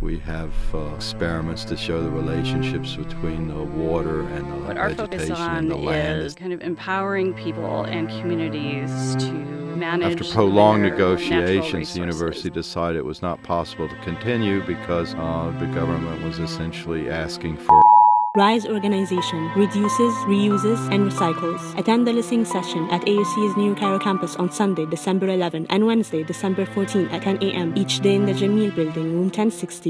We have uh, experiments to show the relationships between the water and the what our focus vegetation on and the land. is kind of empowering people and communities to manage After prolonged negotiations, the university decided it was not possible to continue because uh, the government was essentially asking for RISE organization reduces, reuses, and recycles. Attend the listening session at AUC's New Cairo campus on Sunday, December 11 and Wednesday, December 14 at 10 a.m. each day in the Jameel building, room 1060.